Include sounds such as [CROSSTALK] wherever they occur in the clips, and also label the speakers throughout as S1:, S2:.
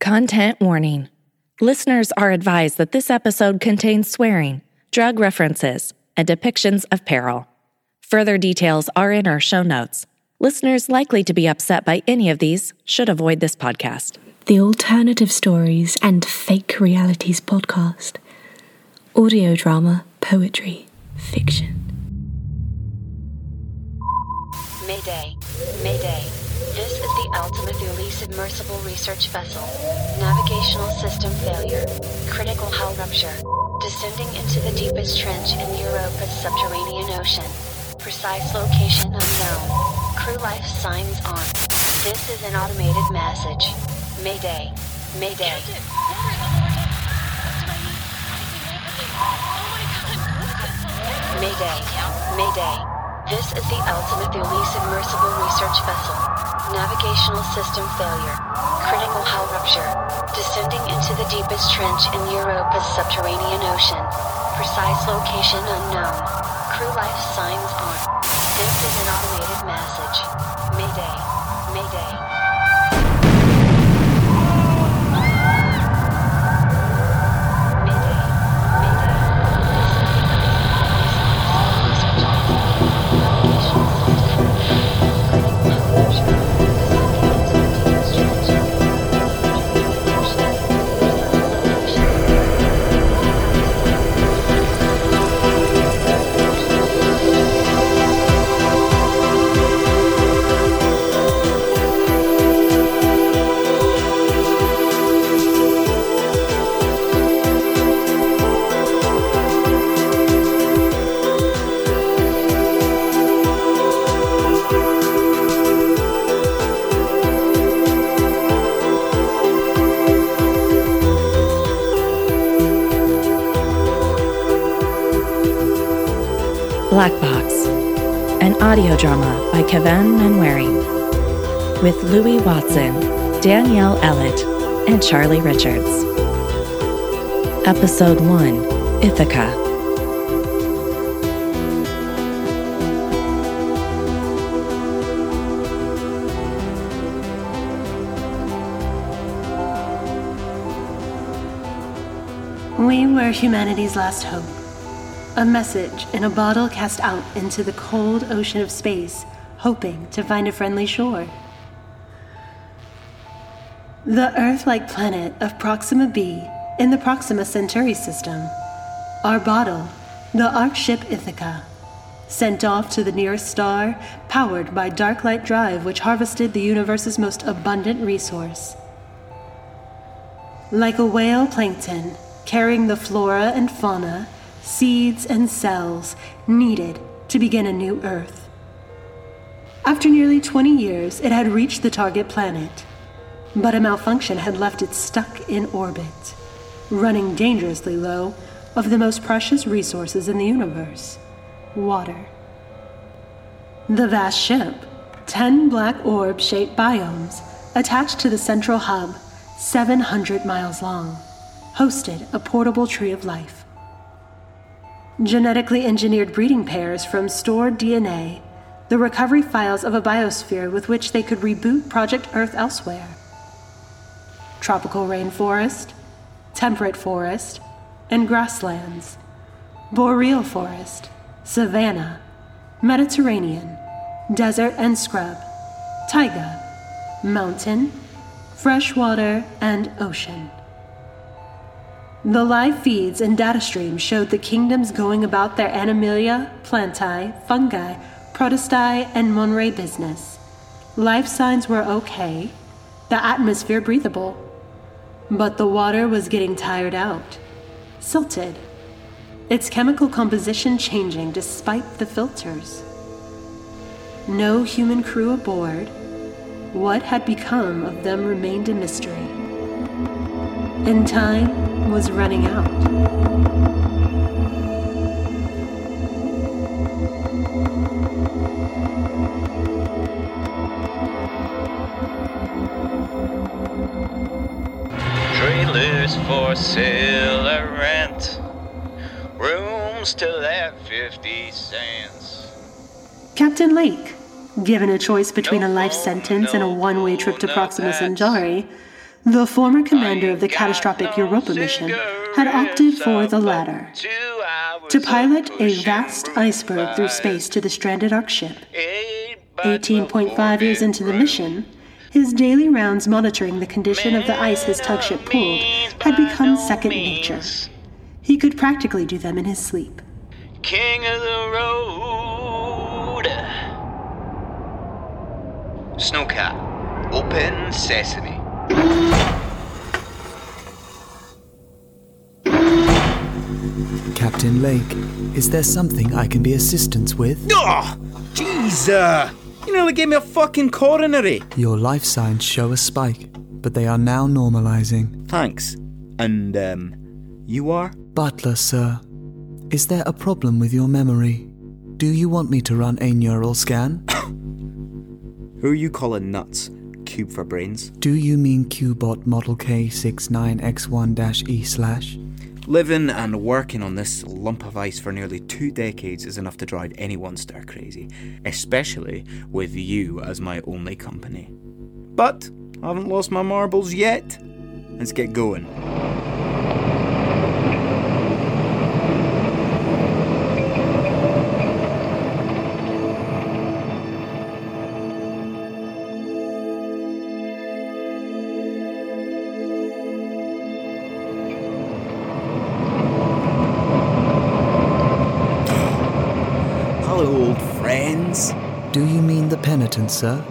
S1: Content warning. Listeners are advised that this episode contains swearing, drug references, and depictions of peril. Further details are in our show notes. Listeners likely to be upset by any of these should avoid this podcast.
S2: The Alternative Stories and Fake Realities podcast. Audio drama, poetry, fiction.
S3: Mayday. Mayday. This is the Ultima Thule submersible research vessel. Navigational system failure. Critical hull rupture. Descending into the deepest trench in Europa's subterranean ocean. Precise location unknown. Crew life signs on. This is an automated message. Mayday. Mayday. Mayday. Mayday. This is the Ultima Thule submersible research vessel. Navigational system failure. Critical hull rupture. Descending into the deepest trench in Europa's subterranean ocean. Precise location unknown. Crew life signs on. This is an automated message. Mayday. Mayday.
S1: Audio drama by Kevan Manwaring, with Louis Watson, Danielle Ellett, and Charlie Richards. Episode 1 Ithaca.
S4: We were humanity's last hope. A message in a bottle cast out into the cold ocean of space, hoping to find a friendly shore. The Earth like planet of Proxima b in the Proxima Centauri system. Our bottle, the Ark ship Ithaca, sent off to the nearest star, powered by dark light drive, which harvested the universe's most abundant resource. Like a whale plankton, carrying the flora and fauna, seeds and cells needed to begin a new Earth. After nearly 20 years, it had reached the target planet, but a malfunction had left it stuck in orbit, running dangerously low of the most precious resources in the universe water. The vast ship, 10 black orb shaped biomes, attached to the central hub, 700 miles long, hosted a portable tree of life. Genetically engineered breeding pairs from stored DNA, the recovery files of a biosphere with which they could reboot Project Earth elsewhere. Tropical rainforest, temperate forest, and grasslands, boreal forest, savanna, Mediterranean, desert and scrub, taiga, mountain, freshwater, and ocean. The live feeds and data streams showed the kingdoms going about their animalia, plantae, fungi, protista, and Monera business. Life signs were okay, the atmosphere breathable. But the water was getting tired out, silted, its chemical composition changing despite the filters. No human crew aboard. What had become of them remained a mystery. In time was running out.
S5: Trailers for sale or rent. Rooms still at 50 cents.
S4: Captain Lake, given a choice between a life sentence and a one way trip to Proxima Centauri, The former commander of the catastrophic Europa mission had opted for the latter to pilot a vast iceberg through space to the stranded Ark ship. 18.5 years into the mission, his daily rounds monitoring the condition of the ice his tug ship pulled had become second nature. He could practically do them in his sleep.
S5: King of the road. Snowcat, open sesame.
S6: Captain Lake, is there something I can be assistance with?
S7: Oh, jeez, uh, you nearly gave me a fucking coronary.
S6: Your life signs show a spike, but they are now normalizing.
S7: Thanks. And, um, you are?
S6: Butler, sir, is there a problem with your memory? Do you want me to run a neural scan? [COUGHS]
S7: Who are you calling nuts? Cube for brains?
S6: Do you mean Qbot Model K69X1-E slash?
S7: Living and working on this lump of ice for nearly two decades is enough to drive anyone stir crazy, especially with you as my only company. But I haven't lost my marbles yet. Let's get going.
S6: Sir?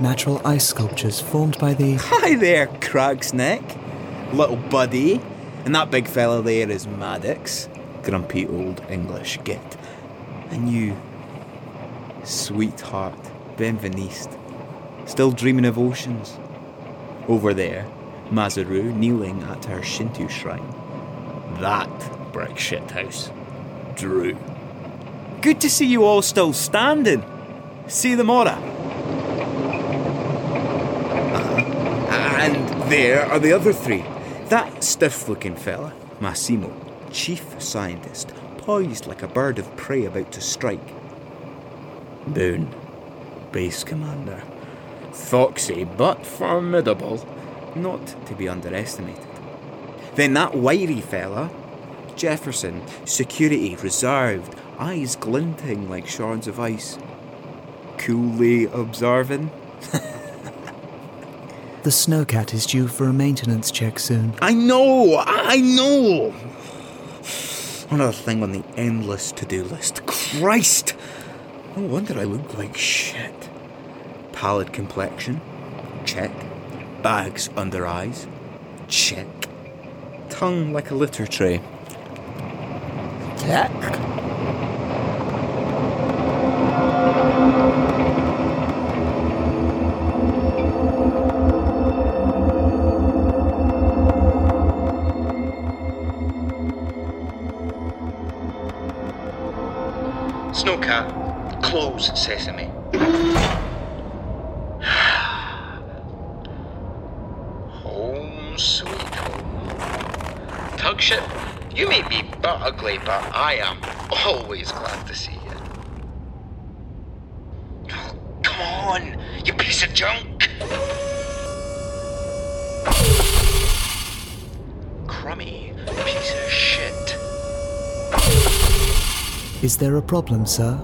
S6: Natural ice sculptures formed by the. [LAUGHS]
S7: Hi there, Cragsneck. Little buddy. And that big fella there is Maddox. Grumpy old English git. And you, sweetheart, Benveniste. Still dreaming of oceans. Over there, Mazaru kneeling at her Shinto shrine. That brick shithouse. Drew. Good to see you all still standing. See the Mora. Uh, and there are the other three. That stiff looking fella, Massimo, chief scientist, poised like a bird of prey about to strike. Boone, base commander. Foxy but formidable, not to be underestimated. Then that wiry fella, Jefferson, security reserved, eyes glinting like shards of ice. Coolly observing. [LAUGHS]
S6: The snowcat is due for a maintenance check soon.
S7: I know, I know. Another thing on the endless to do list. Christ! No wonder I look like shit. Pallid complexion? Check. Bags under eyes? Check. Tongue like a litter tray? Check.
S5: Sesame. home sweet home. Tug ship, you may be but ugly, but I am always glad to see you. Oh, come on, you piece of junk! Crummy piece of shit.
S6: Is there a problem, sir?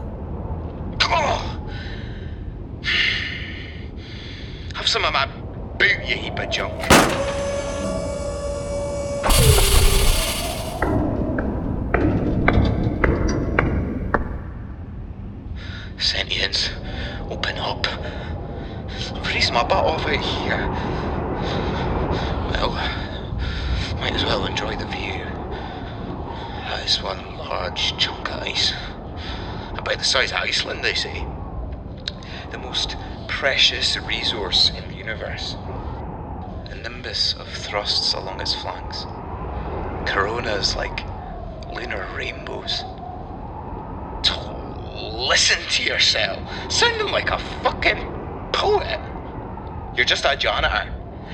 S5: Oh! Have some of my boot, you heap of junk. Sentience, open up. Freeze my butt off out here. Well, might as well enjoy the view. That is one large chunk of ice. About the size of Iceland, they say. The most precious resource in the universe. A nimbus of thrusts along its flanks. Coronas like lunar rainbows. Listen to yourself, sounding like a fucking poet. You're just a janitor.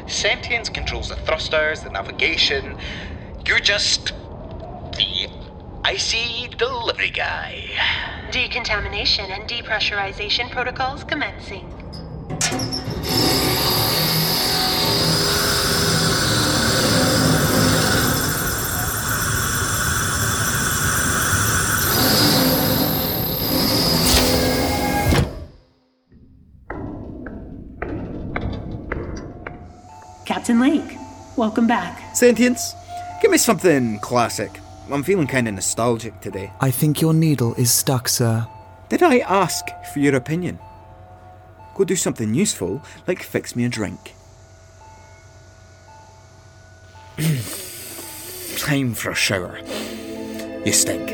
S5: Sentience controls the thrusters, the navigation. You're just the icy delivery guy.
S4: Decontamination and depressurization protocols commencing. Captain Lake, welcome back.
S7: Sentience, give me something classic. I'm feeling kinda nostalgic today.
S6: I think your needle is stuck, sir.
S7: Did I ask for your opinion? Go do something useful, like fix me a drink. [CLEARS THROAT] Time for a shower. You stink.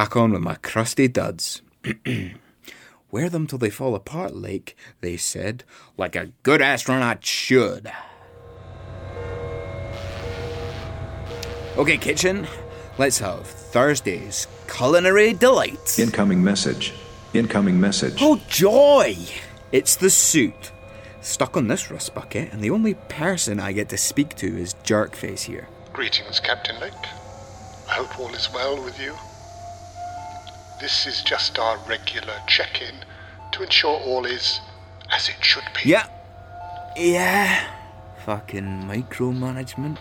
S7: Back on with my crusty duds. [CLEARS THROAT] Wear them till they fall apart, Lake, they said, like a good astronaut should. Okay, kitchen, let's have Thursday's culinary delights.
S8: Incoming message. Incoming message.
S7: Oh, joy! It's the suit. Stuck on this rust bucket, and the only person I get to speak to is Jerkface here.
S9: Greetings, Captain Lake. I hope all is well with you. This is just our regular check in to ensure all is as it should be.
S7: Yeah. Yeah. Fucking micromanagement.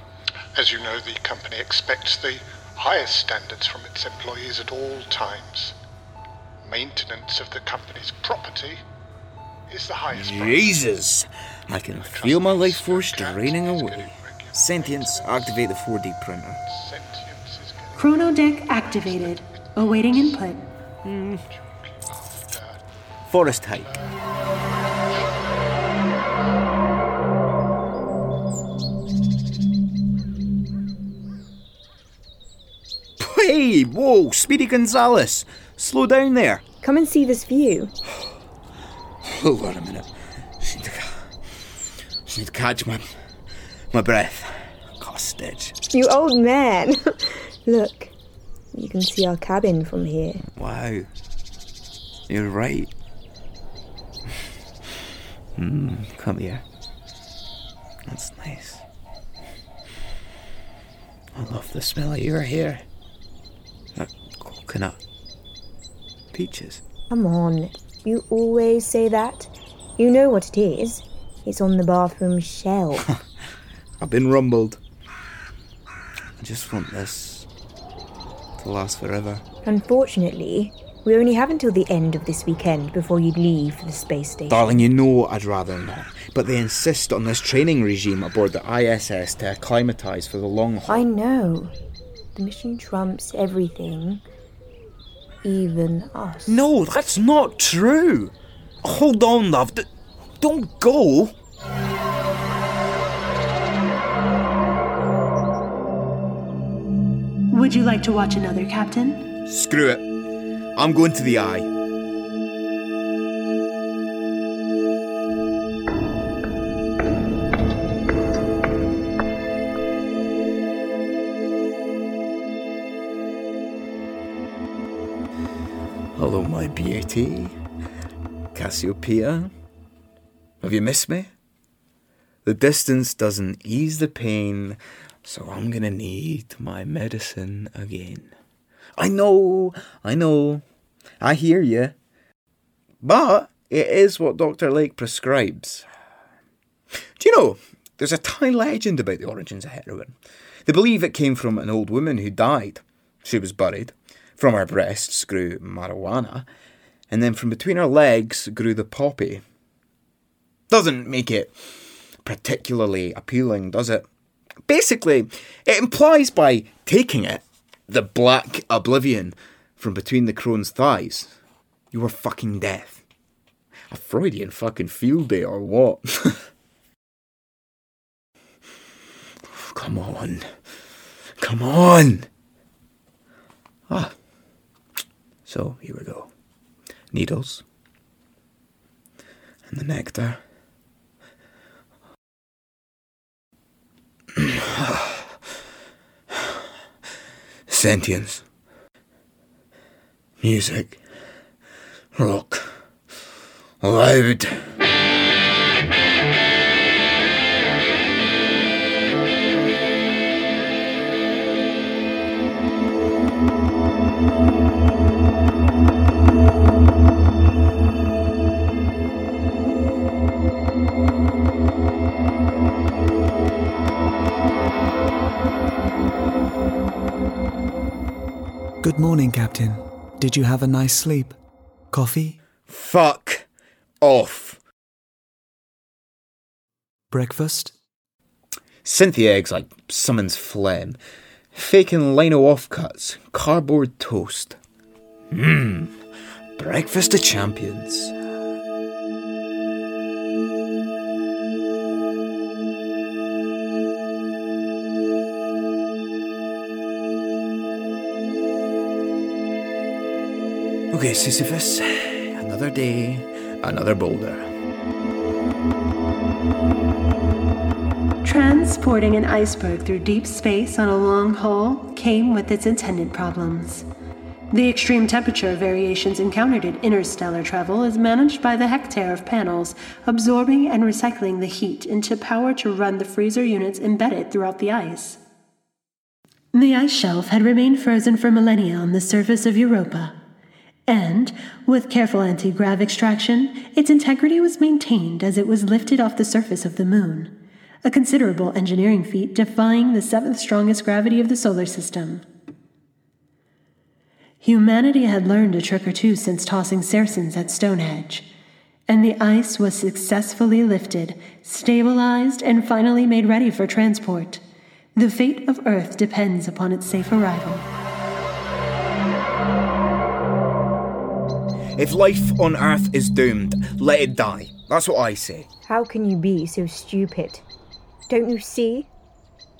S9: As you know, the company expects the highest standards from its employees at all times. Maintenance of the company's property is the highest priority.
S7: Jesus! I can feel my life force draining away. Sentience, activate the 4D printer.
S9: Sentience
S4: Chrono deck activated. Awaiting input. Hmm.
S7: Forest hike. Hey, whoa, Speedy Gonzales. Slow down there.
S10: Come and see this view. [SIGHS]
S7: Hold on a minute. Just need to, just need to catch my, my breath. A.
S10: You old man. [LAUGHS] Look, you can see our cabin from here.
S7: Wow. You're right. [LAUGHS] Hmm, come here. That's nice. I love the smell of your hair. That coconut. Peaches.
S10: Come on. You always say that. You know what it is. It's on the bathroom shelf. [LAUGHS]
S7: I've been rumbled. I just want this last forever.
S10: Unfortunately, we only have until the end of this weekend before you leave for the space station.
S7: Darling, you know I'd rather not. But they insist on this training regime aboard the ISS to acclimatise for the long haul.
S10: I know. The mission trumps everything. Even us.
S7: No, that's not true. Hold on, love. D- don't go.
S4: Would you like to watch another, Captain?
S7: Screw it. I'm going to the eye. Hello, my beauty. Cassiopeia. Have you missed me? The distance doesn't ease the pain, so I'm gonna need my medicine again. I know, I know, I hear you. But it is what Dr. Lake prescribes. Do you know, there's a Thai legend about the origins of heroin. They believe it came from an old woman who died. She was buried. From her breasts grew marijuana, and then from between her legs grew the poppy. Doesn't make it particularly appealing, does it? Basically, it implies by taking it, the black oblivion from between the crone's thighs, you were fucking death. A Freudian fucking field day or what? [LAUGHS] Come on. Come on! Ah. So, here we go. Needles. And the nectar. [SIGHS] Sentience. Music. Rock. Loud.
S6: Good morning, Captain. Did you have a nice sleep? Coffee?
S7: Fuck off.
S6: Breakfast?
S7: Cynthia eggs like summons phlegm. Faking lino offcuts. Cardboard toast. Mmm. Breakfast of champions. Okay, Sisyphus. Another day, another boulder.
S4: Transporting an iceberg through deep space on a long haul came with its attendant problems. The extreme temperature variations encountered in interstellar travel is managed by the hectare of panels absorbing and recycling the heat into power to run the freezer units embedded throughout the ice. The ice shelf had remained frozen for millennia on the surface of Europa, and, with careful anti grav extraction, its integrity was maintained as it was lifted off the surface of the moon, a considerable engineering feat defying the seventh strongest gravity of the solar system. Humanity had learned a trick or two since tossing sarsens at Stonehenge, and the ice was successfully lifted, stabilized, and finally made ready for transport. The fate of Earth depends upon its safe arrival.
S7: If life on Earth is doomed, let it die. That's what I say.
S10: How can you be so stupid? Don't you see?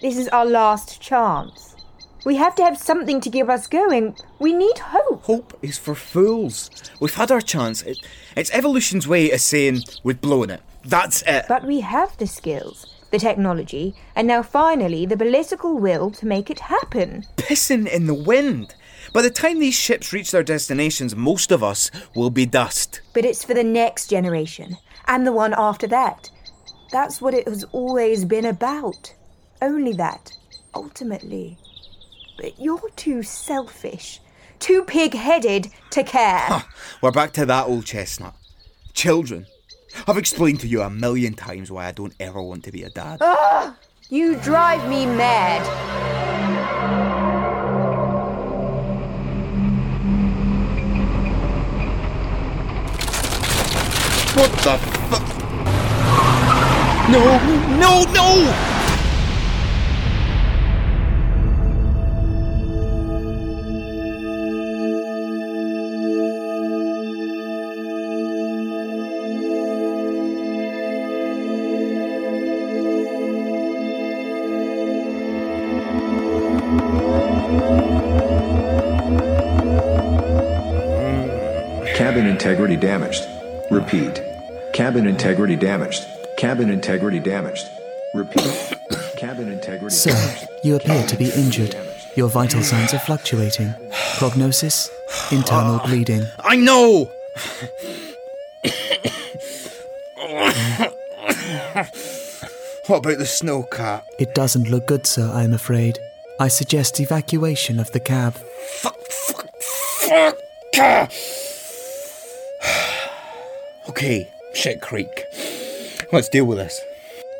S10: This is our last chance. We have to have something to keep us going. We need hope.
S7: Hope is for fools. We've had our chance. It, it's evolution's way of saying we've blown it. That's it.
S10: But we have the skills, the technology, and now finally the political will to make it happen.
S7: Pissing in the wind. By the time these ships reach their destinations, most of us will be dust.
S10: But it's for the next generation, and the one after that. That's what it has always been about. Only that, ultimately. But you're too selfish, too pig headed to care.
S7: We're back to that old chestnut. Children. I've explained to you a million times why I don't ever want to be a dad.
S10: Ah! You drive me mad.
S7: What the fuck? No, no, no!
S8: Damaged. Cabin integrity damaged. Repeat. Cabin integrity
S6: Sir,
S8: damaged.
S6: you appear to be injured. Your vital signs are fluctuating. Prognosis? Internal bleeding.
S7: I know! what about the snow cat?
S6: It doesn't look good, sir, I'm afraid. I suggest evacuation of the cab.
S7: Fuck, fuck, fuck! ah. [SIGHS] Okay, shit creek. Let's deal with this.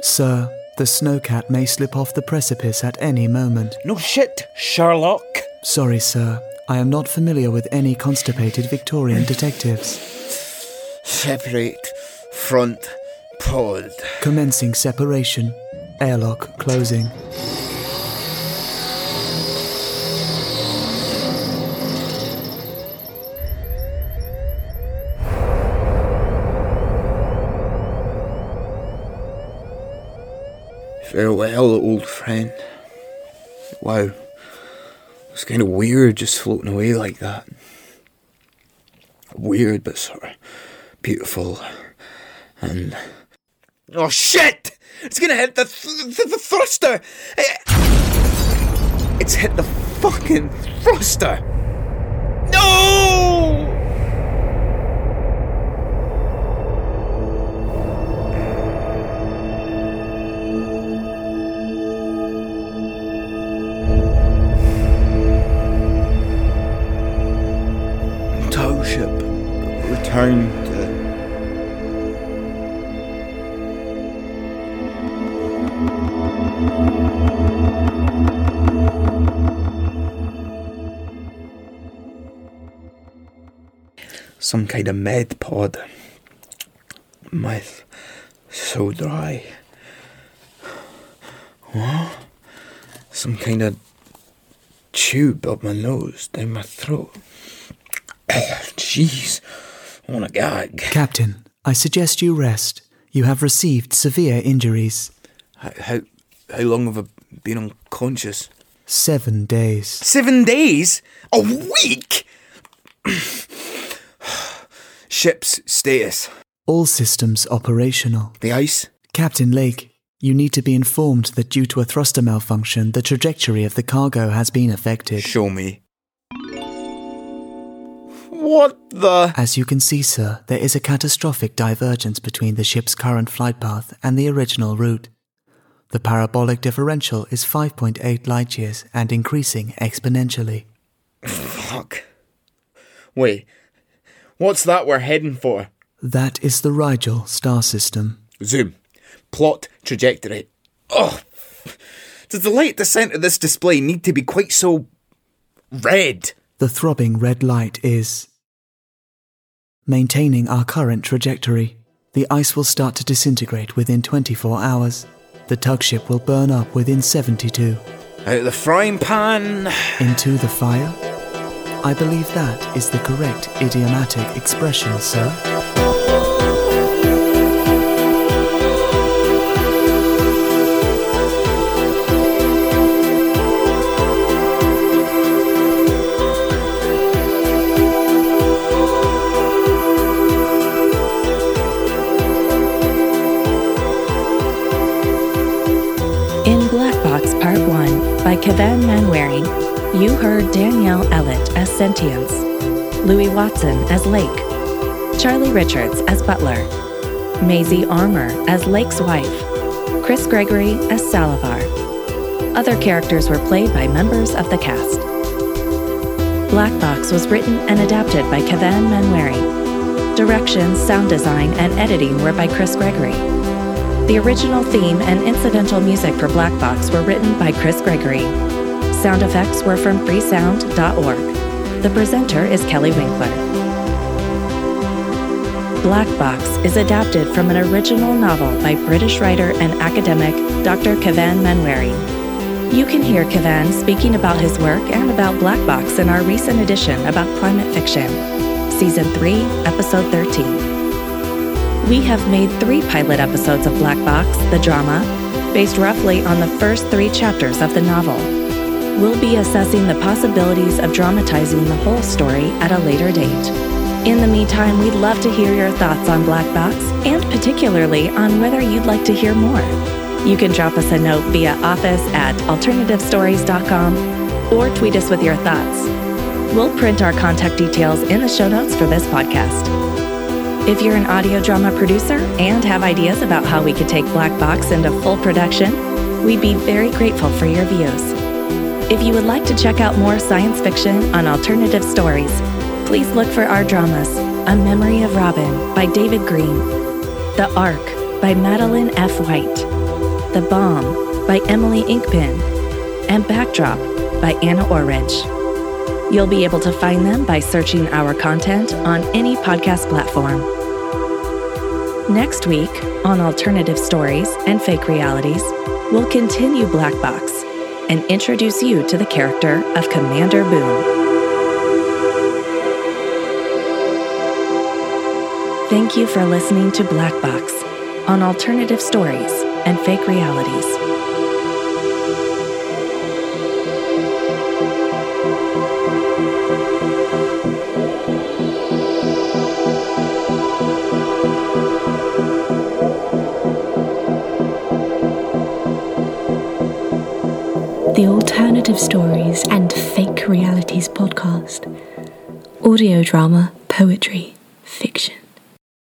S6: Sir, the snowcat may slip off the precipice at any moment.
S7: No shit, Sherlock.
S6: Sorry, sir. I am not familiar with any constipated Victorian detectives.
S7: Separate front pod.
S6: Commencing separation. Airlock closing.
S7: Farewell, old friend. Wow. It's kind of weird just floating away like that. Weird, but sort of beautiful. And. Oh shit! It's gonna hit the, th- the, the thruster! Eh, It's hit the fucking thruster! No! Some kind of med pod. Mouth so dry. What? Some kind of tube up my nose, down my throat. [COUGHS] Jeez, Want to gag.
S6: Captain, I suggest you rest. You have received severe injuries.
S7: How, how, how long have I been unconscious?
S6: Seven days.
S7: Seven days? A week? Ship's status.
S6: All systems operational.
S7: The ice?
S6: Captain Lake, you need to be informed that due to a thruster malfunction, the trajectory of the cargo has been affected.
S7: Show me. What the?
S6: As you can see, sir, there is a catastrophic divergence between the ship's current flight path and the original route. The parabolic differential is 5.8 light years and increasing exponentially.
S7: Fuck. Wait, what's that we're heading for?
S6: That is the Rigel star system.
S7: Zoom. Plot trajectory. Oh, does the light centre of this display need to be quite so red?
S6: The throbbing red light is maintaining our current trajectory. The ice will start to disintegrate within 24 hours. The tug ship will burn up within 72.
S7: Out of the frying pan.
S6: Into the fire? I believe that is the correct idiomatic expression, sir.
S1: By Kevan Manwaring, you heard Danielle Ellett as Sentience, Louis Watson as Lake, Charlie Richards as Butler, Maisie Armour as Lake's wife, Chris Gregory as Salivar. Other characters were played by members of the cast. Black Box was written and adapted by Kevan Manwaring. Directions, sound design, and editing were by Chris Gregory. The original theme and incidental music for Black Box were written by Chris Gregory. Sound effects were from freesound.org. The presenter is Kelly Winkler. Black Box is adapted from an original novel by British writer and academic Dr. Kevan Manwaring. You can hear Kevan speaking about his work and about Black Box in our recent edition about climate fiction, Season 3, Episode 13. We have made three pilot episodes of Black Box, the drama, based roughly on the first three chapters of the novel. We'll be assessing the possibilities of dramatizing the whole story at a later date. In the meantime, we'd love to hear your thoughts on Black Box and particularly on whether you'd like to hear more. You can drop us a note via office at alternativestories.com or tweet us with your thoughts. We'll print our contact details in the show notes for this podcast. If you're an audio drama producer and have ideas about how we could take Black Box into full production, we'd be very grateful for your views. If you would like to check out more science fiction on alternative stories, please look for our dramas A Memory of Robin by David Green, The Ark by Madeline F. White, The Bomb by Emily Inkpin, and Backdrop by Anna Orridge. You'll be able to find them by searching our content on any podcast platform. Next week, on Alternative Stories and Fake Realities, we'll continue Black Box and introduce you to the character of Commander Boone. Thank you for listening to Black Box on Alternative Stories and Fake Realities.
S2: Stories and Fake Realities podcast. Audio drama, poetry, fiction.